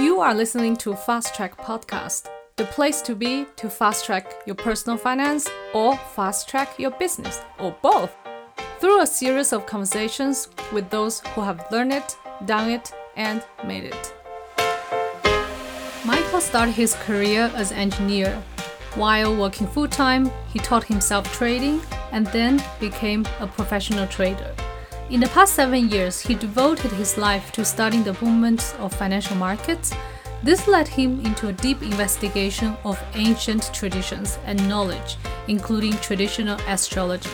You are listening to Fast Track Podcast, the place to be to fast track your personal finance or fast track your business or both. Through a series of conversations with those who have learned it, done it, and made it. Michael started his career as engineer. While working full time, he taught himself trading and then became a professional trader. In the past seven years, he devoted his life to studying the movements of financial markets. This led him into a deep investigation of ancient traditions and knowledge, including traditional astrology.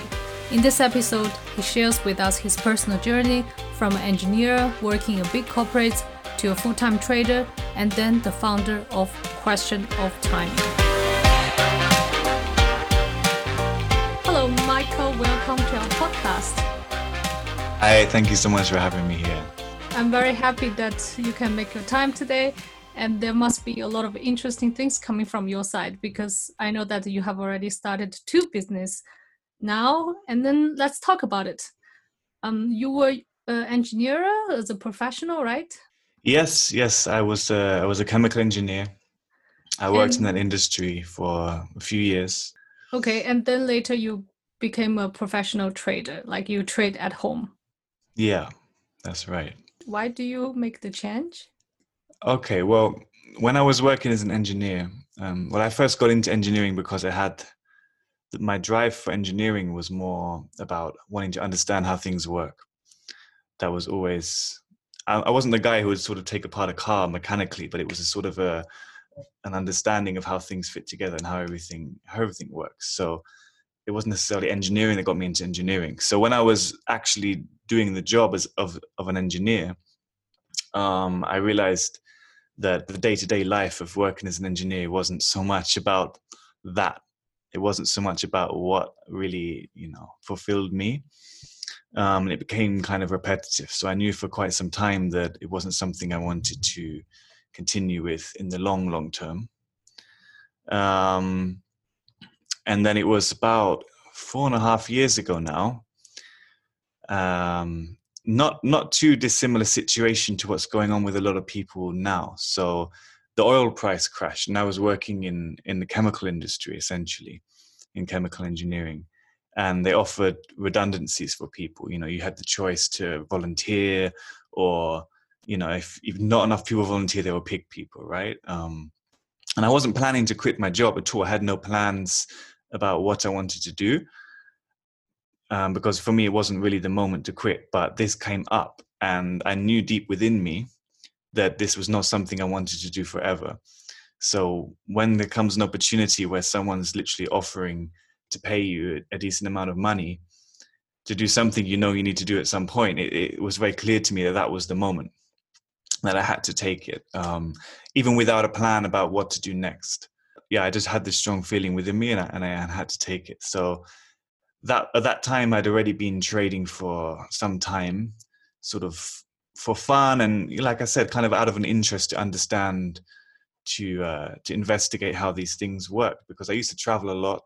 In this episode, he shares with us his personal journey from an engineer working in big corporates to a full time trader and then the founder of Question of Timing. Hello, Michael. Welcome to our podcast. Hi, thank you so much for having me here. I'm very happy that you can make your time today. And there must be a lot of interesting things coming from your side because I know that you have already started two business now. And then let's talk about it. Um, you were an engineer as a professional, right? Yes, yes. I was uh, I was a chemical engineer. I worked and, in that industry for a few years. Okay, and then later you became a professional trader, like you trade at home. Yeah, that's right. Why do you make the change? Okay, well, when I was working as an engineer, um, well, I first got into engineering because I had my drive for engineering was more about wanting to understand how things work. That was always. I, I wasn't the guy who would sort of take apart a car mechanically, but it was a sort of a an understanding of how things fit together and how everything how everything works. So it wasn't necessarily engineering that got me into engineering. So when I was actually doing the job as of of an engineer, um, I realized that the day to day life of working as an engineer wasn't so much about that. It wasn't so much about what really you know fulfilled me. Um, and it became kind of repetitive. So I knew for quite some time that it wasn't something I wanted to continue with in the long, long term. Um, and then it was about four and a half years ago now. Um, not not too dissimilar situation to what's going on with a lot of people now. So the oil price crashed, and I was working in in the chemical industry essentially, in chemical engineering, and they offered redundancies for people. You know, you had the choice to volunteer, or you know, if, if not enough people volunteer, they would pick people, right? Um, and I wasn't planning to quit my job at all. I had no plans about what I wanted to do. Um, because for me, it wasn't really the moment to quit, but this came up, and I knew deep within me that this was not something I wanted to do forever. So when there comes an opportunity where someone's literally offering to pay you a decent amount of money to do something you know you need to do at some point, it, it was very clear to me that that was the moment that I had to take it, um, even without a plan about what to do next yeah, I just had this strong feeling within me, and I, and I had to take it. So that at that time, I'd already been trading for some time, sort of for fun, and like I said, kind of out of an interest to understand, to uh, to investigate how these things work. Because I used to travel a lot.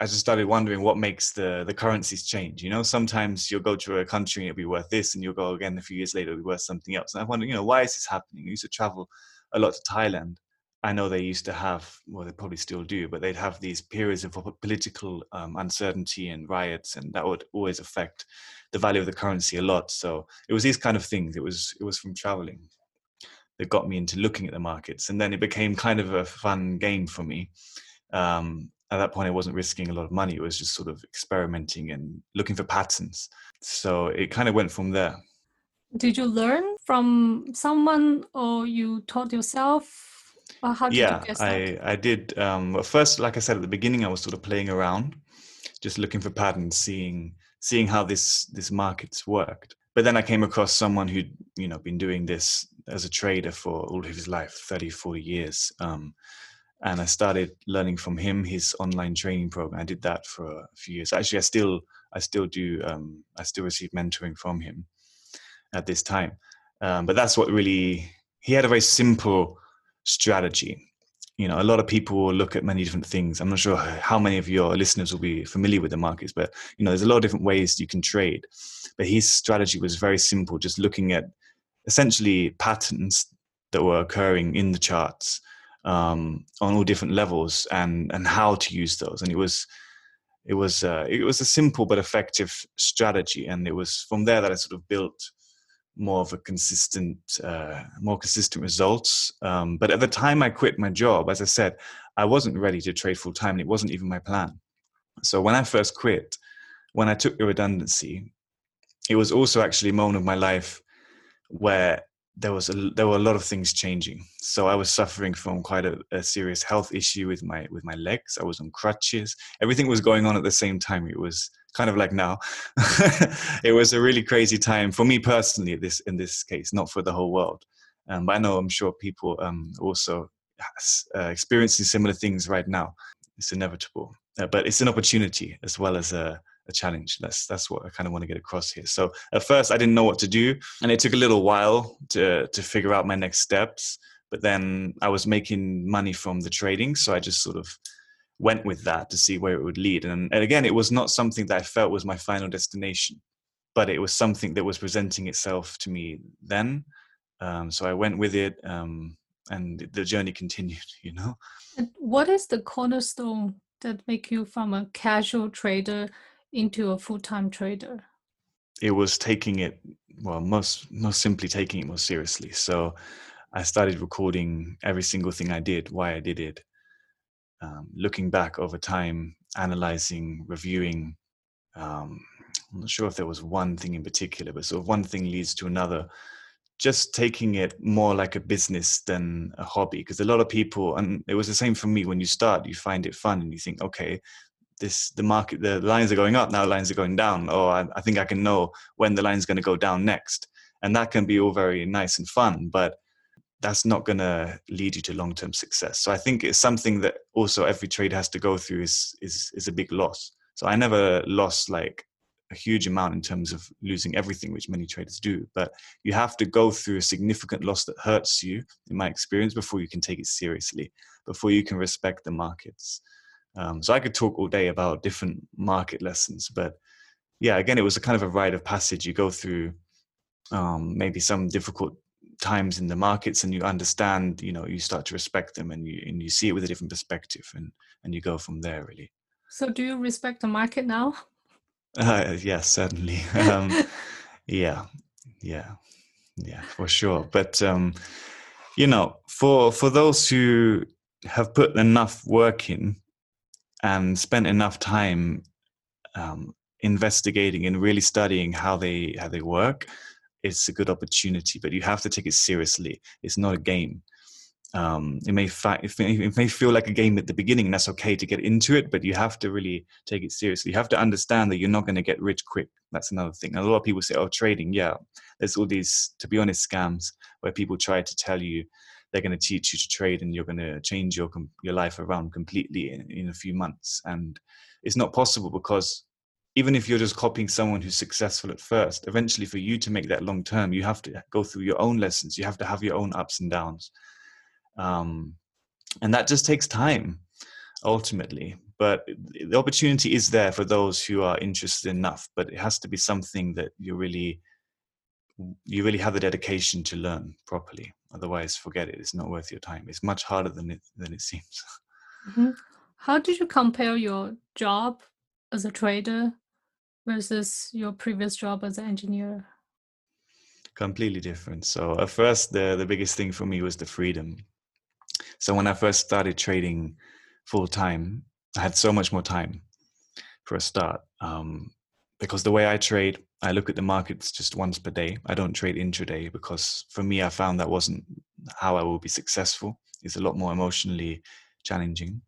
I just started wondering what makes the the currencies change. You know, sometimes you'll go to a country and it'll be worth this, and you'll go again a few years later, it'll be worth something else. And I wonder, you know, why is this happening? I used to travel a lot to Thailand I know they used to have, well, they probably still do, but they'd have these periods of political um, uncertainty and riots, and that would always affect the value of the currency a lot. So it was these kind of things. It was it was from traveling that got me into looking at the markets, and then it became kind of a fun game for me. Um, at that point, I wasn't risking a lot of money. It was just sort of experimenting and looking for patterns. So it kind of went from there. Did you learn from someone, or you taught yourself? How did yeah, you I, I did. Um, first, like I said at the beginning, I was sort of playing around, just looking for patterns, seeing seeing how this this markets worked. But then I came across someone who'd you know been doing this as a trader for all of his life, 30, 40 years. Um, and I started learning from him his online training program. I did that for a few years. Actually, I still I still do um, I still receive mentoring from him at this time. Um, but that's what really he had a very simple strategy. You know, a lot of people look at many different things. I'm not sure how many of your listeners will be familiar with the markets, but you know, there's a lot of different ways you can trade. But his strategy was very simple, just looking at essentially patterns that were occurring in the charts um, on all different levels and and how to use those. And it was it was uh, it was a simple but effective strategy, and it was from there that I sort of built more of a consistent, uh, more consistent results. Um, but at the time I quit my job, as I said, I wasn't ready to trade full time, and it wasn't even my plan. So when I first quit, when I took the redundancy, it was also actually a moment of my life where there was a, there were a lot of things changing. So I was suffering from quite a, a, serious health issue with my with my legs. I was on crutches. Everything was going on at the same time. It was kind of like now. it was a really crazy time for me personally. This in this case, not for the whole world. Um, but I know I'm sure people um, also uh, experiencing similar things right now. It's inevitable, uh, but it's an opportunity as well as a a challenge. That's that's what I kind of want to get across here. So at first I didn't know what to do, and it took a little while to to figure out my next steps. But then I was making money from the trading, so I just sort of went with that to see where it would lead. And, and again, it was not something that I felt was my final destination, but it was something that was presenting itself to me then. Um, so I went with it, um, and the journey continued. You know. And what is the cornerstone that make you from a casual trader into a full-time trader? It was taking it well, most most simply taking it more seriously. So I started recording every single thing I did, why I did it, um, looking back over time, analyzing, reviewing. Um, I'm not sure if there was one thing in particular, but sort of one thing leads to another. Just taking it more like a business than a hobby, because a lot of people, and it was the same for me when you start, you find it fun and you think, okay, this the market the lines are going up now lines are going down or I, I think i can know when the line's going to go down next and that can be all very nice and fun but that's not going to lead you to long-term success. So i think it's something that also every trade has to go through is is is a big loss. So i never lost like a huge amount in terms of losing everything which many traders do but you have to go through a significant loss that hurts you in my experience before you can take it seriously before you can respect the markets. Um, so I could talk all day about different market lessons, but yeah, again, it was a kind of a rite of passage. You go through um, maybe some difficult times in the markets, and you understand. You know, you start to respect them, and you and you see it with a different perspective, and and you go from there really. So, do you respect the market now? Uh, yes, certainly. um, yeah, yeah, yeah, for sure. But um, you know, for for those who have put enough work in and spent enough time um, investigating and really studying how they how they work, it's a good opportunity. But you have to take it seriously. It's not a game. Um, it may fa- it may feel like a game at the beginning, and that's okay to get into it. But you have to really take it seriously. You have to understand that you're not going to get rich quick. That's another thing. And a lot of people say, "Oh, trading, yeah." There's all these, to be honest, scams where people try to tell you they're going to teach you to trade and you're going to change your your life around completely in, in a few months and it's not possible because even if you're just copying someone who's successful at first eventually for you to make that long term you have to go through your own lessons. You have to have your own ups and downs. Um, and that just takes time ultimately. But the opportunity is there for those who are interested enough but it has to be something that you really you really have the dedication to learn properly. Otherwise forget it. It's not worth your time. It's much harder than it than it seems. Mm-hmm. how did you compare your job as a trader versus your previous job as an engineer completely different so at first the the biggest thing for me was the freedom so when i first started trading full time i had so much more time for a start um, because the way i trade I look at the markets just once per day. I don't trade intraday because for me, I found that wasn't how I will be successful. It's a lot more emotionally challenging.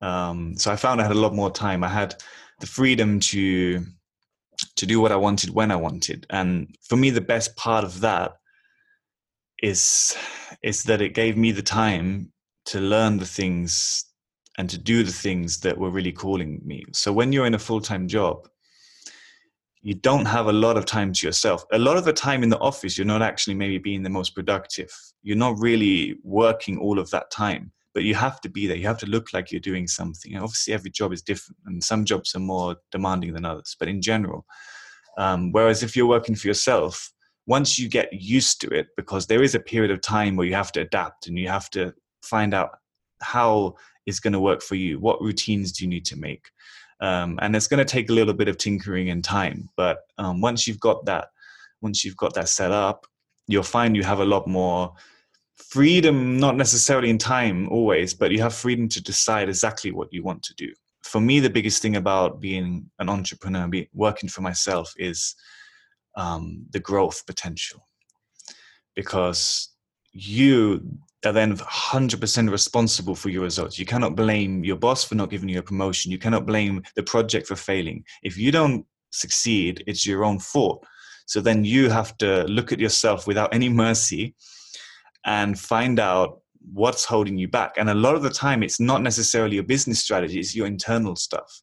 Um, so I found I had a lot more time. I had the freedom to to do what I wanted when I wanted, and for me, the best part of that is is that it gave me the time to learn the things and to do the things that were really calling me. So when you're in a full time job, you don't have a lot of time to yourself. A lot of the time in the office, you're not actually maybe being the most productive. You're not really working all of that time, but you have to be there. You have to look like you're doing something. And obviously, every job is different, and some jobs are more demanding than others. But in general, um, whereas if you're working for yourself, once you get used to it, because there is a period of time where you have to adapt and you have to find out how it's going to work for you. What routines do you need to make? Um, and it's going to take a little bit of tinkering and time. But um, once you've got that, once you've got that set up, you'll find you have a lot more freedom, not necessarily in time always, but you have freedom to decide exactly what you want to do. For me, the biggest thing about being an entrepreneur, be, working for myself, is um, the growth potential. Because you are then 100% responsible for your results. You cannot blame your boss for not giving you a promotion. You cannot blame the project for failing. If you don't succeed, it's your own fault. So then you have to look at yourself without any mercy and find out what's holding you back. And a lot of the time, it's not necessarily your business strategy, it's your internal stuff.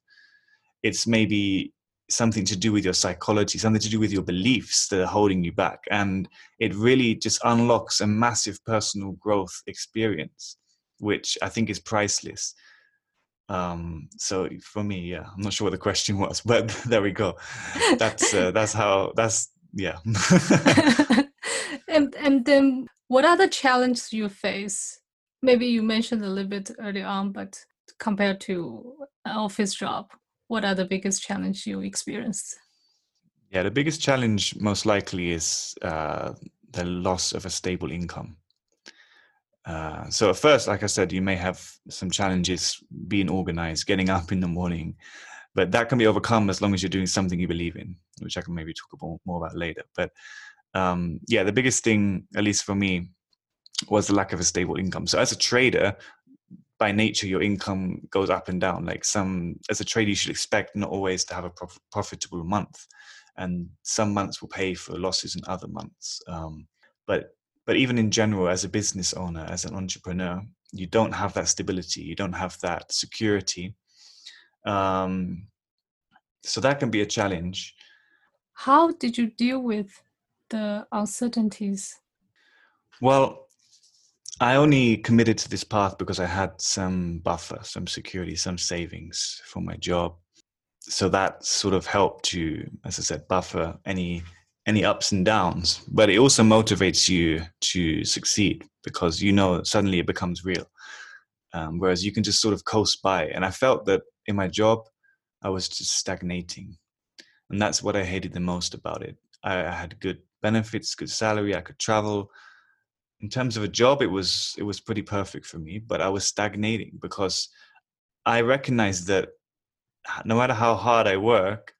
It's maybe something to do with your psychology, something to do with your beliefs that are holding you back. And it really just unlocks a massive personal growth experience, which I think is priceless. Um, so for me, yeah, I'm not sure what the question was, but there we go. That's uh, that's how that's yeah. and then what are the challenges you face? Maybe you mentioned a little bit early on, but compared to office job, what are the biggest challenge you experienced? Yeah, the biggest challenge most likely is uh, the loss of a stable income. Uh, so at first, like I said, you may have some challenges being organized, getting up in the morning, but that can be overcome as long as you're doing something you believe in, which I can maybe talk about, more about later. But um, yeah, the biggest thing, at least for me, was the lack of a stable income. So as a trader, by nature your income goes up and down. Like some as a trader you should expect not always to have a prof- profitable month and some months will pay for losses in other months. Um, but but even in general as a business owner as an entrepreneur you don't have that stability you don't have that security. Um, so that can be a challenge. How did you deal with the uncertainties well I only committed to this path because I had some buffer, some security, some savings for my job. So that sort of helped to, as I said, buffer any any ups and downs. But it also motivates you to succeed because you know suddenly it becomes real. Um, whereas you can just sort of coast by. And I felt that in my job, I was just stagnating, and that's what I hated the most about it. I, had good benefits, good salary, I could travel in terms of a job, it was it was pretty perfect for me, but I was stagnating because I recognized that no matter how hard I work,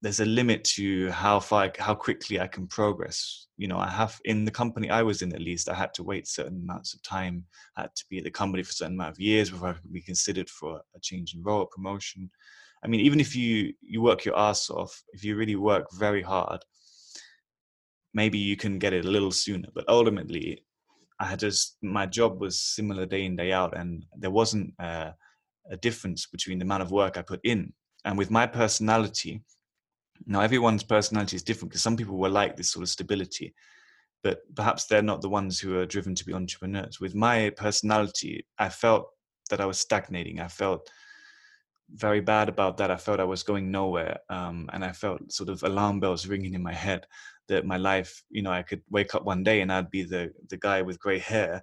there's a limit to how far how quickly I can progress. You know, I have in the company I was in at least, I had to wait certain amounts of time. I had to be at the company for a certain amount of years before I could be considered for a change in role, a promotion. I mean, even if you you work your ass off, if you really work very hard, maybe you can get it a little sooner. But ultimately, I had just my job was similar day in day out, and there wasn't a, a difference between the amount of work I put in. And with my personality, now everyone's personality is different because some people were like this sort of stability, but perhaps they're not the ones who are driven to be entrepreneurs. With my personality, I felt that I was stagnating. I felt very bad about that. I felt I was going nowhere, um, and I felt sort of alarm bells ringing in my head that my life, you know, I could wake up one day and I'd be the the guy with grey hair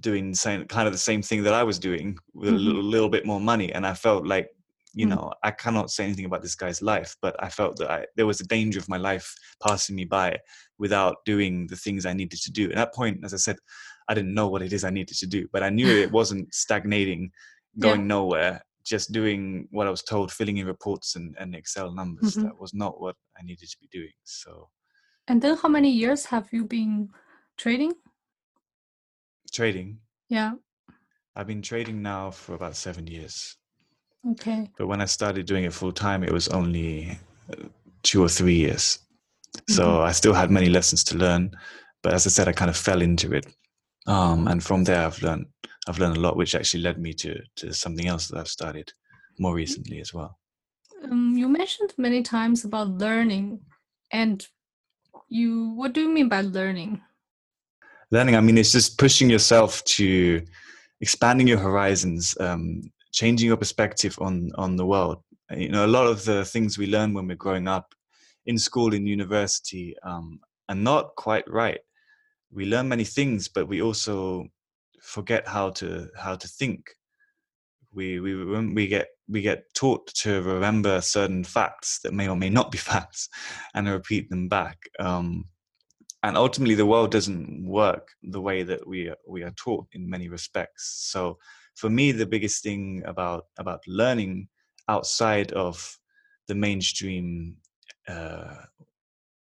doing same kind of the same thing that I was doing with mm-hmm. a little, little, bit more money. And I felt like, you mm-hmm. know, I cannot say anything about this guy's life, but I felt that I, there was a danger of my life passing me by without doing the things I needed to do. At that point, as I said, I didn't know what it is I needed to do, but I knew it wasn't stagnating, going yeah. nowhere just doing what I was told, filling in reports and, and Excel numbers. Mm-hmm. That was not what I needed to be doing. So. And then, how many years have you been trading? Trading. Yeah. I've been trading now for about seven years. Okay. But when I started doing it full time, it was only uh, two or three years. So mm-hmm. I still had many lessons to learn. But as I said, I kind of fell into it. Um, and from there, I've learned I've learned a lot, which actually led me to to something else that I've started more recently as well. Um, you mentioned many times about learning, and you what do you mean by learning? Learning, I mean, it's just pushing yourself to expanding your horizons, um, changing your perspective on on the world. You know, a lot of the things we learn when we're growing up in school, in university, um, are not quite right. We learn many things, but we also forget how to how to think. We we we get we get taught to remember certain facts that may or may not be facts, and repeat them back. Um, and ultimately, the world doesn't work the way that we we are taught in many respects. So, for me, the biggest thing about about learning outside of the mainstream uh,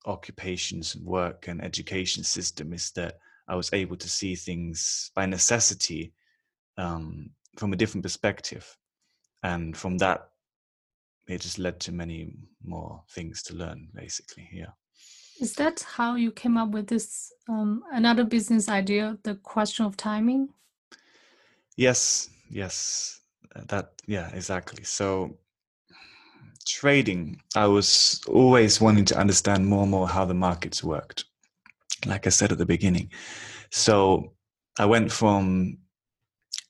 occupations, and work, and education system is that I was able to see things by necessity um, from a different perspective. And from that, it just led to many more things to learn, basically. Yeah. Is that how you came up with this um, another business idea, the question of timing? Yes, yes, uh, that yeah, exactly. So trading, I was always wanting to understand more and more how the markets worked. Like I said at the beginning, so I went from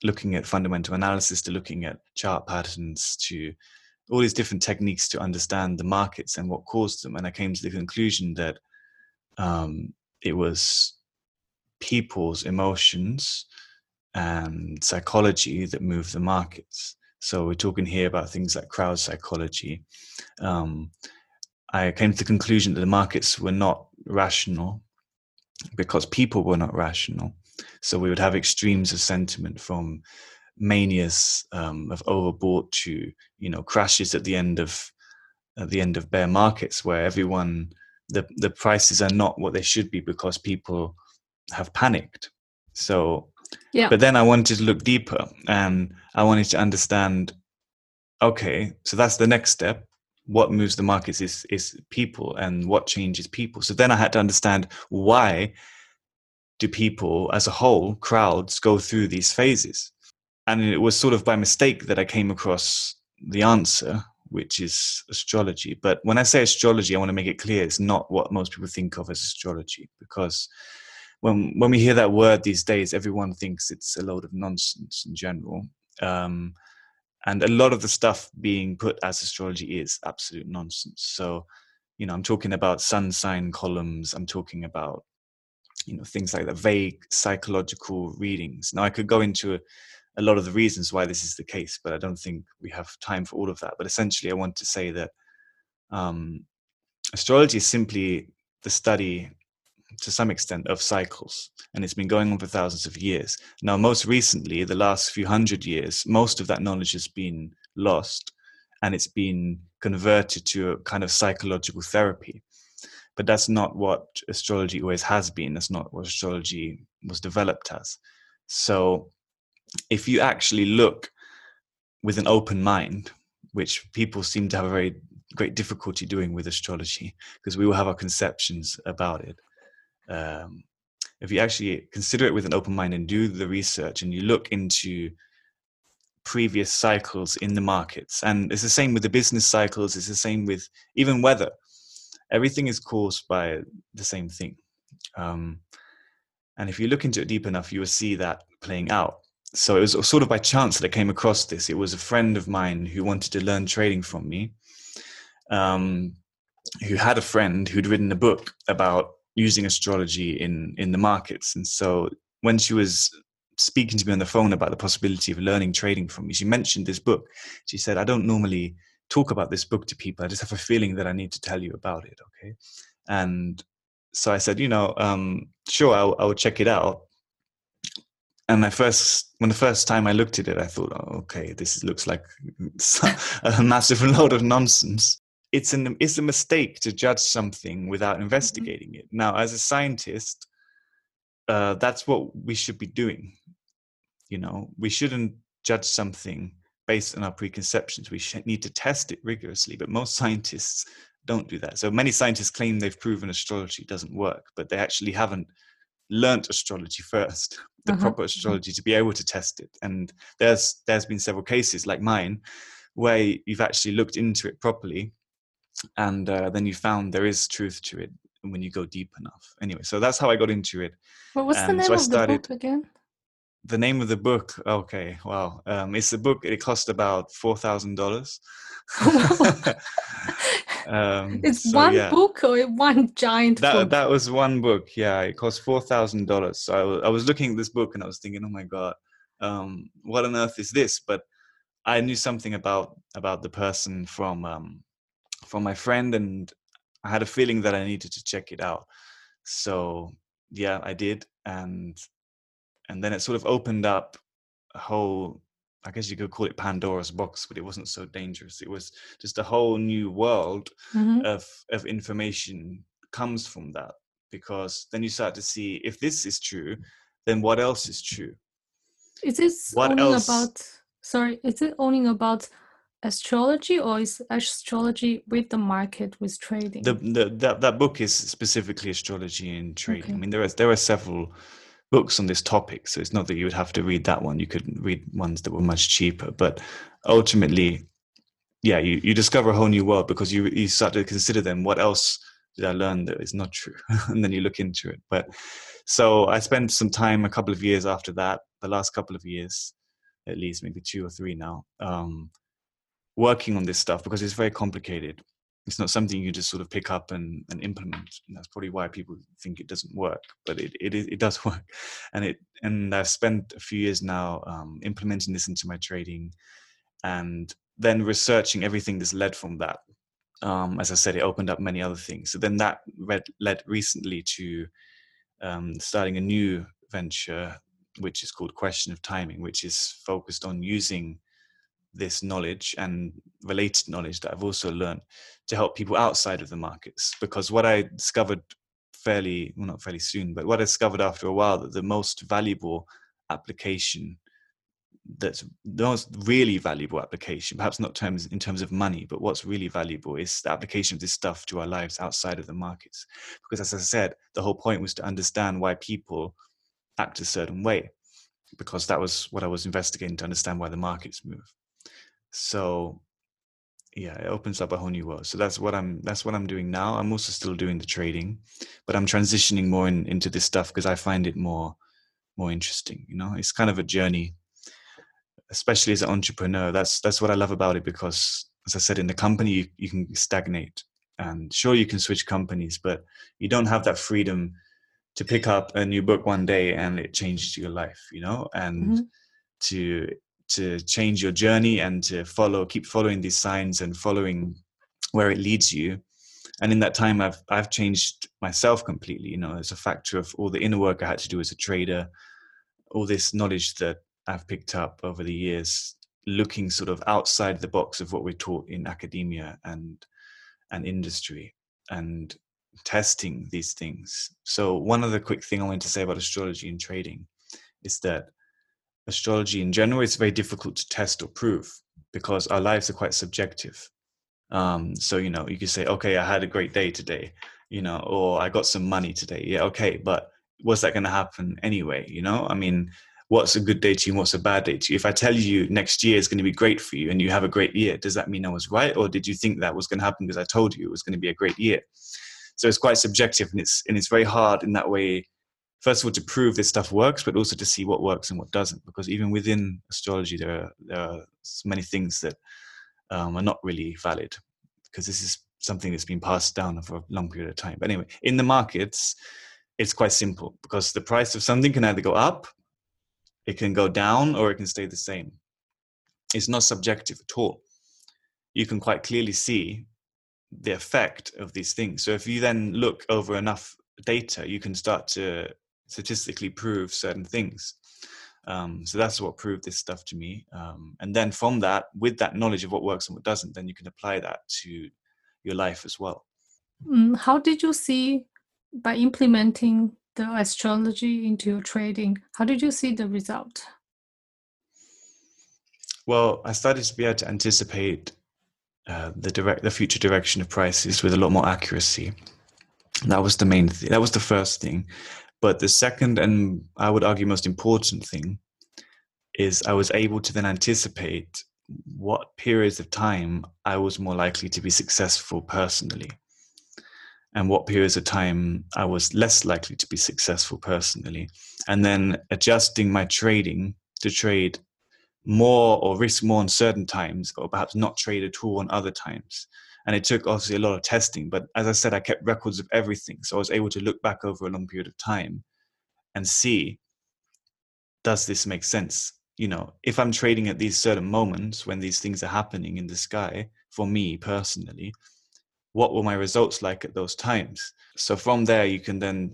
looking at fundamental analysis to looking at chart patterns to all these different techniques to understand the markets and what caused them. And I came to the conclusion that um, it was people's emotions and psychology that move the markets. So we're talking here about things like crowd psychology. Um, I came to the conclusion that the markets were not rational because people were not rational. So we would have extremes of sentiment from manias um, of overbought to you know crashes at the end of at the end of bear markets where everyone the the prices are not what they should be because people have panicked. So yeah. But then I wanted to look deeper and I wanted to understand okay, so that's the next step. What moves the markets is is people and what changes people. So then I had to understand why do people as a whole, crowds, go through these phases? And it was sort of by mistake that I came across the answer, which is astrology. But when I say astrology, I want to make it clear it's not what most people think of as astrology because when when we hear that word these days, everyone thinks it's a load of nonsense in general. Um, and a lot of the stuff being put as astrology is absolute nonsense. So, you know, I'm talking about sun sign columns. I'm talking about, you know, things like that, vague psychological readings. Now, I could go into a, a lot of the reasons why this is the case, but I don't think we have time for all of that. But essentially, I want to say that um, astrology is simply the study to some extent of cycles and it's been going on for thousands of years. Now most recently the last few hundred years most of that knowledge has been lost and it's been converted to a kind of psychological therapy. But that's not what astrology always has been. That's not what astrology was developed as. So if you actually look with an open mind which people seem to have a very great difficulty doing with astrology because we will have our conceptions about it um, if you actually consider it with an open mind and do the research and you look into previous cycles in the markets and it's the same with the business cycles it's the same with even weather. Everything is caused by the same thing. Um, and if you look into it deep enough you will see that playing out. So it was sort of by chance that i came across this. It was a friend of mine who wanted to learn trading from me um, who had a friend who'd written a book about using astrology in in the markets. And so when she was speaking to me on the phone about the possibility of learning trading from me she mentioned this book. She said i don't normally talk about this book to people. I just have a feeling that i need to tell you about it okay? And so i said you know um, sure I'll, I'll check it out. And I first when the first time I looked at it, I thought, oh, okay, this looks like a massive load of nonsense it's an it's a mistake to judge something without mm-hmm. investigating mm-hmm. it. Now, as a scientist, uh, that's what we should be doing. You know, we shouldn't judge something based on our preconceptions. We should need to test it rigorously, but most scientists don't do that. So many scientists claim they've proven astrology doesn't work, but they actually haven't learned astrology first, the uh-huh. proper mm-hmm. astrology, to be able to test it. And there's there's been several cases like mine where you've actually looked into it properly and uh, then you found there is truth to it when you go deep enough. Anyway, so that's how I got into it. What was the name so of started, the book again? the name of the book. Okay, wow. Um, it's a book. It cost about four thousand dollars. um, it's so, one yeah. book or one giant. That book? that was one book. Yeah, it cost four thousand dollars. So I was, was looking at this book and I was thinking, oh my god, um, what on earth is this? But I knew something about about the person from um, from my friend, and I had a feeling that I needed to check it out. So yeah, I did, and and then it sort of opened up a whole I guess you could call it Pandora's box, but it wasn't so dangerous. It was just a whole new world mm-hmm. of of information comes from that because then you start to see if this is true, then what else is true? Is this what only else? about sorry, is it only about astrology or is astrology with the market with trading? The, the that, that book is specifically astrology and trading. Okay. I mean there are there are several books on this topic. So it's not that you would have to read that one. You could read ones that were much cheaper. But ultimately, yeah, you, you discover a whole new world because you you start to consider them. What else did I learn that is not true? and then you look into it. But so I spent some time, a couple of years after that, the last couple of years, at least maybe two or three now, um, working on this stuff because it's very complicated it's not something you just sort of pick up and, and implement. And that's probably why people think it doesn't work, but it, it, it does work. And it, and I've spent a few years now um, implementing this into my trading and then researching everything that's led from that. Um, as I said, it opened up many other things. So then that read, led recently to um, starting a new venture, which is called Question of Timing, which is focused on using this knowledge and related knowledge that I've also learned to help people outside of the markets. Because what I discovered fairly, well, not fairly soon, but what I discovered after a while that the most valuable application that's the most really valuable application, perhaps not terms in terms of money, but what's really valuable is the application of this stuff to our lives outside of the markets. Because as I said, the whole point was to understand why people act a certain way, because that was what I was investigating to understand why the markets move so yeah it opens up a whole new world. So that's what i'm that's what i'm doing now. I'm also still doing the trading but i'm transitioning more in, into this stuff because i find it more more interesting you know? It's kind of a journey especially as an entrepreneur. That's that's what i love about it because as i said in the company you, you can stagnate and sure you can switch companies but you don't have that freedom to pick up a new book one day and it changed your life you know? And mm-hmm. to to change your journey and to follow keep following these signs and following where it leads you. And in that time i've i've changed myself completely you know as a factor of all the inner work i had to do as a trader all this knowledge that i've picked up over the years looking sort of outside the box of what we're taught in academia and and industry and testing these things. So one other quick thing i wanted to say about astrology and trading is that astrology in general, it's very difficult to test or prove because our lives are quite subjective. Um, so, you know, you could say, okay, I had a great day today, you know, or I got some money today. Yeah, okay, but what's that going to happen anyway? You know, I mean, what's a good day to you and what's a bad day to you? If I tell you next year is going to be great for you and you have a great year, does that mean I was right? Or did you think that was going to happen because I told you it was going to be a great year? So it's quite subjective and it's, and it's very hard in that way first of all to prove this stuff works, but also to see what works and what doesn't. Because even within astrology, there are, there are many things that um, are not really valid because this is something that's been passed down for a long period of time. But anyway, in the markets, it's quite simple because the price of something can either go up, it can go down, or it can stay the same. It's not subjective at all. You can quite clearly see the effect of these things. So if you then look over enough data, you can start to statistically prove certain things. Um, so that's what proved this stuff to me. Um, and then from that, with that knowledge of what works and what doesn't, then you can apply that to your life as well. Mm, how did you see by implementing the astrology into your trading? How did you see the result? Well, I started to be able to anticipate uh, the direct, the future direction of prices with a lot more accuracy. That was the main. thing. that was the first thing, but the second and I would argue most important thing is I was able to then anticipate what periods of time I was more likely to be successful personally. and what periods of time I was less likely to be successful personally, and then adjusting my trading to trade more or risk more on certain times, or perhaps not trade at all on other times. And it took obviously a lot of testing, but as I said, I kept records of everything, so I was able to look back over a long period of time and see does this make sense? You know, if I'm trading at these certain moments when these things are happening in the sky, for me personally, what were my results like at those times? So from there, you can then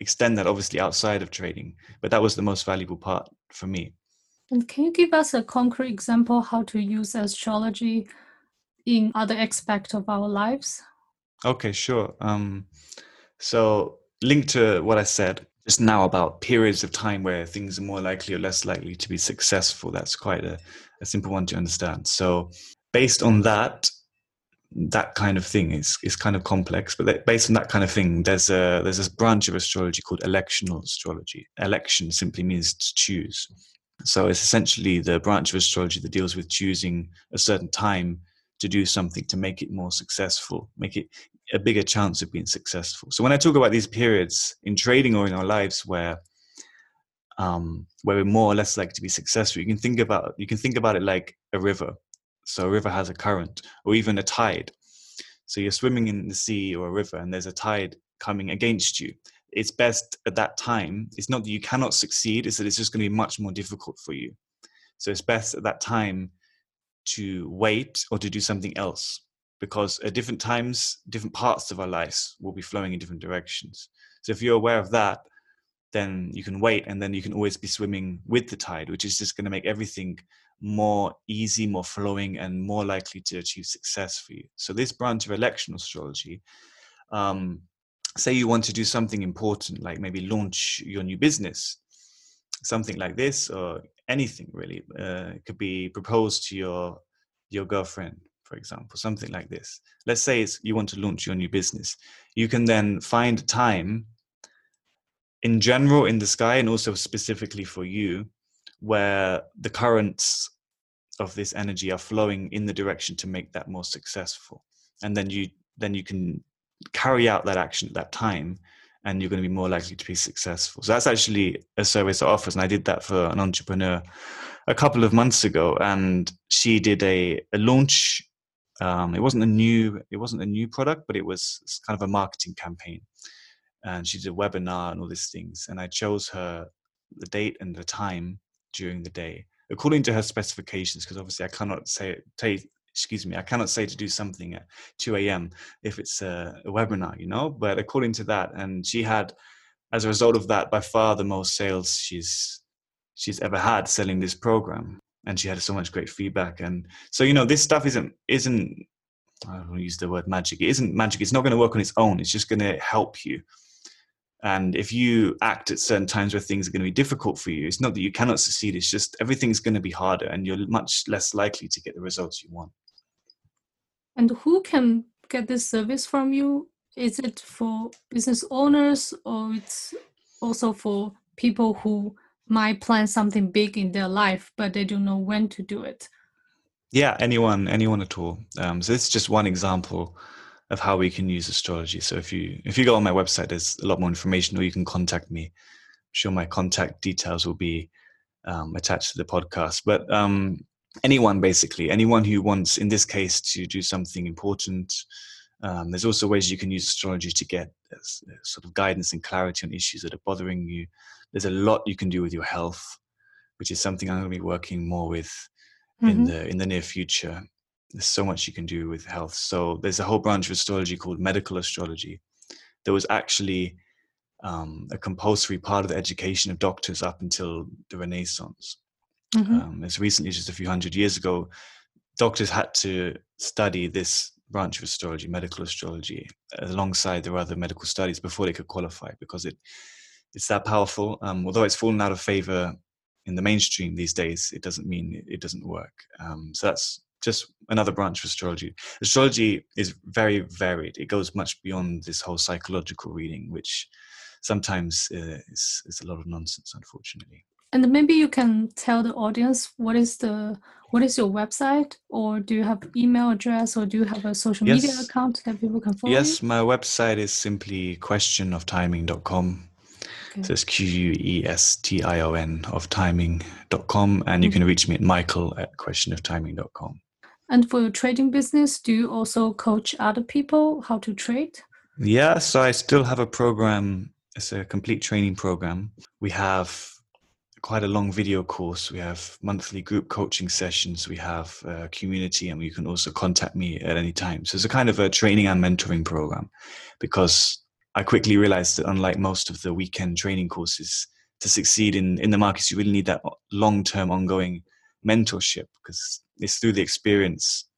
extend that obviously outside of trading. But that was the most valuable part for me. And can you give us a concrete example how to use astrology in other aspects of our lives? Okay, sure. Um, so linked to what I said, just now about periods of time where things are more likely or less likely to be successful. That's quite a, a simple one to understand. So, based on that, that kind of thing is is kind of complex. But based on that kind of thing, there's a there's this branch of astrology called electional astrology. Election simply means to choose. So it's essentially the branch of astrology that deals with choosing a certain time to do something to make it more successful, make it a bigger chance of being successful. So when I talk about these periods in trading or in our lives where um, where we're more or less likely to be successful, you can think about you can think about it like a river. So a river has a current or even a tide. So you're swimming in the sea or a river and there's a tide coming against you. It's best at that time. It's not that you cannot succeed, it's that it's just going to be much more difficult for you. So it's best at that time to wait or to do something else because at different times, different parts of our lives will be flowing in different directions. So if you're aware of that, then you can wait and then you can always be swimming with the tide, which is just going to make everything more easy, more flowing, and more likely to achieve success for you. So, this branch of election astrology, um, say you want to do something important, like maybe launch your new business, something like this, or anything really. Uh, could be proposed to your your girlfriend for example, something like this. Let's say it's, you want to launch your new business. You can then find time in general in the sky and also specifically for you where the currents of this energy are flowing in the direction to make that more successful and then you then you can carry out that action at that time and you're going to be more likely to be successful so that's actually a service that offers and i did that for an entrepreneur a couple of months ago and she did a, a launch um, it wasn't a new it wasn't a new product, but it was kind of a marketing campaign. And she did a webinar and all these things. And I chose her the date and the time during the day according to her specifications, because obviously I cannot say excuse me, I cannot say to do something at 2 a.m. if it's a, a webinar, you know. But according to that, and she had, as a result of that, by far the most sales she's she's ever had selling this program and she had so much great feedback. And so you know, this stuff isn't isn't I don't use the word magic. It isn't magic. It's not going to work on its own. It's just going to help you. And if you act at certain times where things are going to be difficult for you, it's not that you cannot succeed. It's just everything's going to be harder, and you're much less likely to get the results you want. And who can get this service from you? Is it for business owners, or it's also for people who might plan something big in their life, but they don't know when to do it. Yeah, anyone, anyone at all. Um, so this is just one example of how we can use astrology. So if you if you go on my website, there's a lot more information, or you can contact me. I'm sure my contact details will be um, attached to the podcast. But um, anyone, basically, anyone who wants, in this case, to do something important. Um, there's also ways you can use astrology to get uh, sort of guidance and clarity on issues that are bothering you there's a lot you can do with your health, which is something I'm going to be working more with mm-hmm. in the in the near future. There's so much you can do with health. So there's a whole branch of astrology called medical astrology. There was actually um, a compulsory part of the education of doctors up until the Renaissance. Mm-hmm. Um, as recently just a few hundred years ago, doctors had to study this branch of astrology, medical astrology, alongside their other medical studies before they could qualify because it it's that powerful. Um, although it's fallen out of favor in the mainstream these days, it doesn't mean it, it doesn't work. Um, so that's just another branch of astrology. Astrology is very varied. It goes much beyond this whole psychological reading, which sometimes uh, is, is a lot of nonsense, unfortunately. And maybe you can tell the audience what is the what is your website or do you have email address or do you have a social yes. media account that people can follow? Yes, you? my website is simply questionoftiming.com. Okay. So it's Q U E S T I O N of timing.com. And you mm-hmm. can reach me at michael at questionoftiming.com. And for your trading business, do you also coach other people how to trade? Yeah, so I still have a program. It's a complete training program. We have quite a long video course. We have monthly group coaching sessions. We have a community, and you can also contact me at any time. So it's a kind of a training and mentoring program because I quickly realized that unlike most of the weekend training courses, to succeed in, in the markets, you really need that long term ongoing mentorship because it's through the experience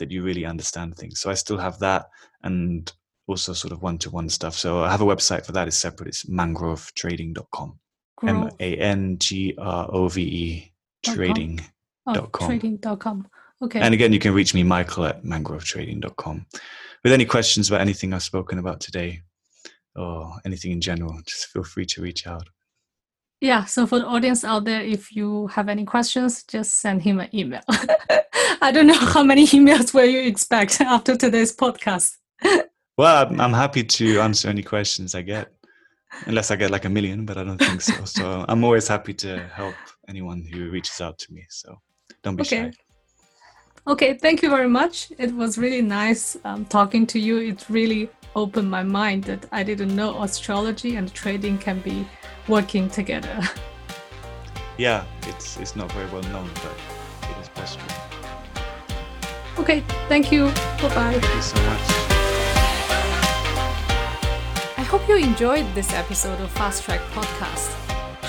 that you really understand things. So I still have that and also sort of one to one stuff. So I have a website for that. It's separate. It's mangrovetrading.com. M A N G R O V E trading. Oh, trading.com. Okay. And again, you can reach me, Michael at mangrovetrading.com. With any questions about anything I've spoken about today or anything in general, just feel free to reach out. Yeah, so for the audience out there, if you have any questions, just send him an email. I don't know how many emails will you expect after today's podcast. well, I'm, I'm happy to answer any questions I get, unless I get like a million, but I don't think so. So I'm always happy to help anyone who reaches out to me. So don't be okay. shy. Okay, thank you very much. It was really nice um, talking to you. It really opened my mind that I didn't know astrology and trading can be working together. Yeah, it's it's not very well known, but it is possible. Okay, thank you. Bye bye. Thank you so much. I hope you enjoyed this episode of Fast Track Podcast.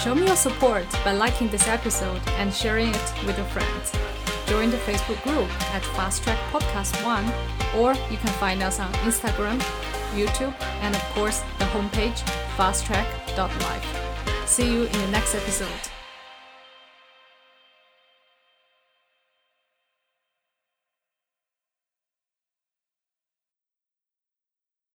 Show me your support by liking this episode and sharing it with your friends. Join the Facebook group at Fast Track Podcast 1, or you can find us on Instagram, YouTube, and of course the homepage fasttrack.life. See you in the next episode.